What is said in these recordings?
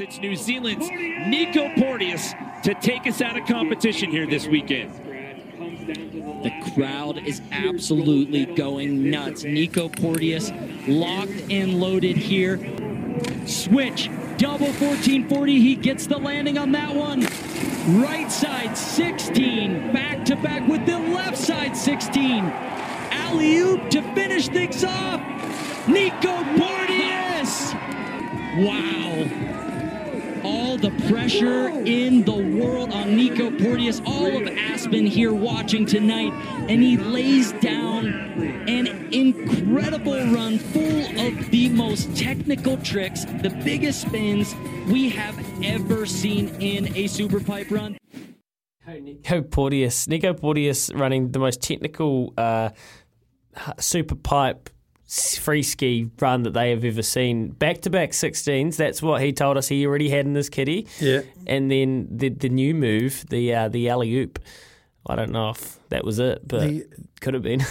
It's New Zealand's Nico Porteous to take us out of competition here this weekend. The crowd is absolutely going nuts. Nico Porteous locked and loaded here. Switch, double 1440. He gets the landing on that one. Right side 16. Back to back with the left side 16. Alley oop to finish things off. Nico Porteous. Wow the pressure in the world on Nico Porteous, all of Aspen here watching tonight, and he lays down an incredible run full of the most technical tricks, the biggest spins we have ever seen in a super pipe run. Nico Porteous, Nico Porteous running the most technical uh, super pipe free ski run that they have ever seen. Back to back 16s. That's what he told us he already had in his kitty. Yeah. And then the the new move, the uh, the alley oop. I don't know if that was it, but the, could have been.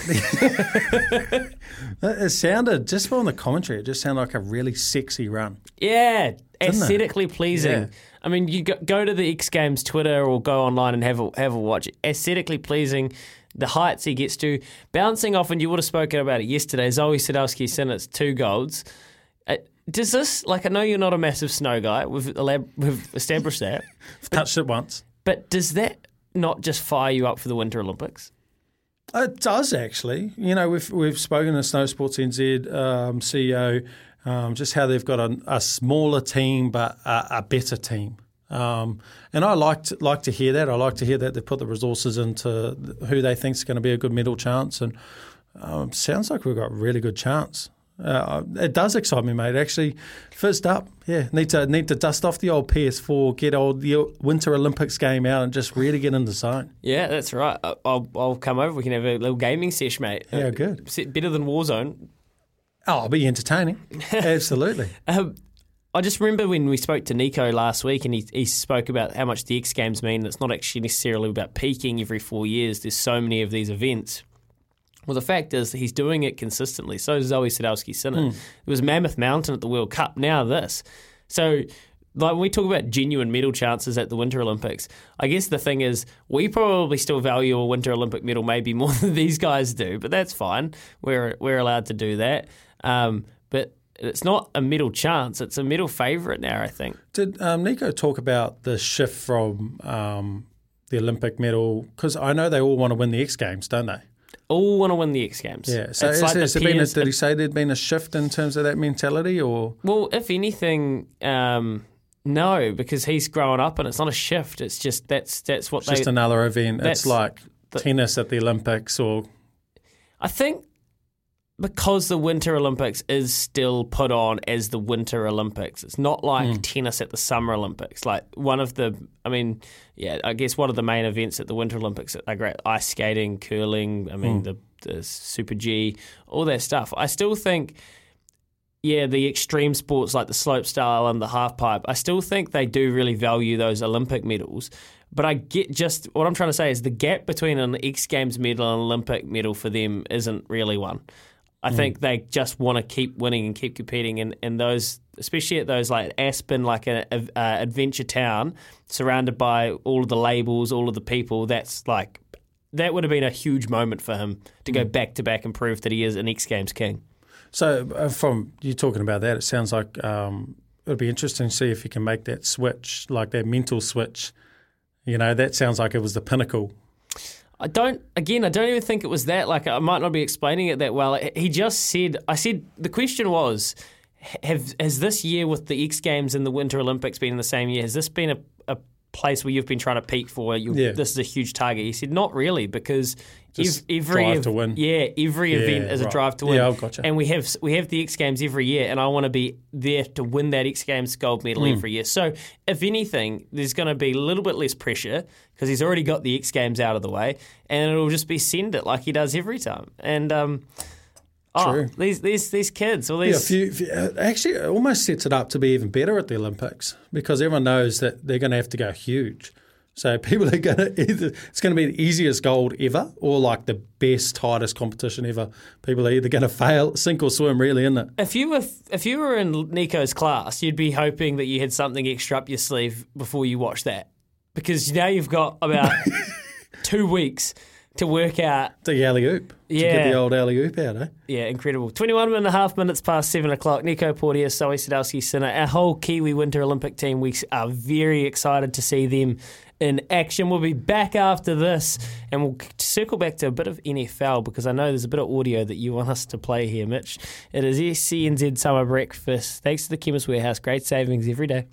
it sounded just from the commentary. It just sounded like a really sexy run. Yeah, Didn't aesthetically it? pleasing. Yeah. I mean, you go, go, to the X Games Twitter or go online and have a, have a watch. Aesthetically pleasing the heights he gets to, bouncing off, and you would have spoken about it yesterday. Zoe Sadowski Synnott's two golds. Uh, does this, like, I know you're not a massive snow guy, we've, elab- we've established that. but, touched it once. But does that not just fire you up for the Winter Olympics? It does actually. You know, we've we've spoken to Snow Sports NZ um, CEO um, just how they've got a, a smaller team but a, a better team. Um, and I like to, like to hear that. I like to hear that they put the resources into who they think is going to be a good medal chance. And um, sounds like we've got a really good chance. Uh, it does excite me, mate. Actually, first up, yeah, need to need to dust off the old PS4, get old the Winter Olympics game out, and just really get in the zone. Yeah, that's right. I'll, I'll come over. We can have a little gaming sesh, mate. Yeah, good. Better than Warzone. Oh, it'll be entertaining. Absolutely. um, I just remember when we spoke to Nico last week and he, he spoke about how much the X Games mean. It's not actually necessarily about peaking every four years. There's so many of these events. Well, the fact is he's doing it consistently. So is Zoe Sadowski Synnott. Mm. It was Mammoth Mountain at the World Cup. Now this. So like when we talk about genuine medal chances at the Winter Olympics, I guess the thing is we probably still value a Winter Olympic medal maybe more than these guys do, but that's fine. We're we're allowed to do that. Um, but it's not a middle chance; it's a middle favourite now. I think. Did um, Nico talk about the shift from um, the Olympic medal? Because I know they all want to win the X Games, don't they? All want to win the X Games. Yeah. So is, like has there been a, did he say there'd been a shift in terms of that mentality, or? Well, if anything. Um, no, because he's grown up and it's not a shift. It's just that's that's what it's they, just another event. It's like the, tennis at the Olympics or I think because the Winter Olympics is still put on as the Winter Olympics. It's not like mm. tennis at the Summer Olympics. Like one of the, I mean, yeah, I guess one of the main events at the Winter Olympics are great ice skating, curling. I mean, mm. the the Super G, all that stuff. I still think. Yeah, the extreme sports like the slopestyle and the half pipe, I still think they do really value those Olympic medals. But I get just what I'm trying to say is the gap between an X Games medal and an Olympic medal for them isn't really one. I mm. think they just want to keep winning and keep competing, and, and those, especially at those like Aspen, like an adventure town, surrounded by all of the labels, all of the people. That's like that would have been a huge moment for him to mm. go back to back and prove that he is an X Games king. So, uh, from you talking about that, it sounds like um, it would be interesting to see if he can make that switch, like that mental switch. You know, that sounds like it was the pinnacle I don't. Again, I don't even think it was that. Like, I might not be explaining it that well. He just said. I said the question was, have has this year with the X Games and the Winter Olympics been in the same year? Has this been a, a place where you've been trying to peak for? You, Yeah. This is a huge target. He said, not really, because ev- every drive ev- to win. Yeah, every Yeah, event is a drive to win. Yeah, I've gotcha. And we have we have the X Games every year, and I want to be there to win that X Games gold medal Hmm. every year. So, if anything, there's going to be a little bit less pressure because he's already got the X Games out of the way, and it'll just be send it like he does every time. And um, oh, True. these these these kids, or Yeah, these if you, if you, uh, actually, it almost sets it up to be even better at the Olympics because everyone knows that they're going to have to go huge. So people are going to either it's going to be the easiest gold ever or like the best tightest competition ever. People are either going to fail, sink or swim, really, isn't it? If you were if you were in Nico's class, you'd be hoping that you had something extra up your sleeve before you watch that, because now you've got about two weeks to work out. The alley oop, to get the old alley oop out, eh? Yeah, incredible. 21 and a half minutes past seven o'clock. Nico Porteous, Zoe Sadowski Synnott, our whole Kiwi Winter Olympic team. We are very excited to see them in action. We'll be back after this and we'll circle back to a bit of NFL because I know there's a bit of audio that you want us to play here, Mitch. It is SCNZ Summer Breakfast. Thanks to the Chemist Warehouse. Great savings every day.